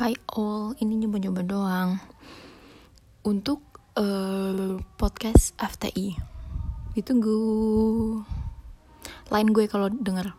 Hi all, ini nyoba-nyoba doang. Untuk uh, podcast FTI Ditunggu. Lain gue kalau denger.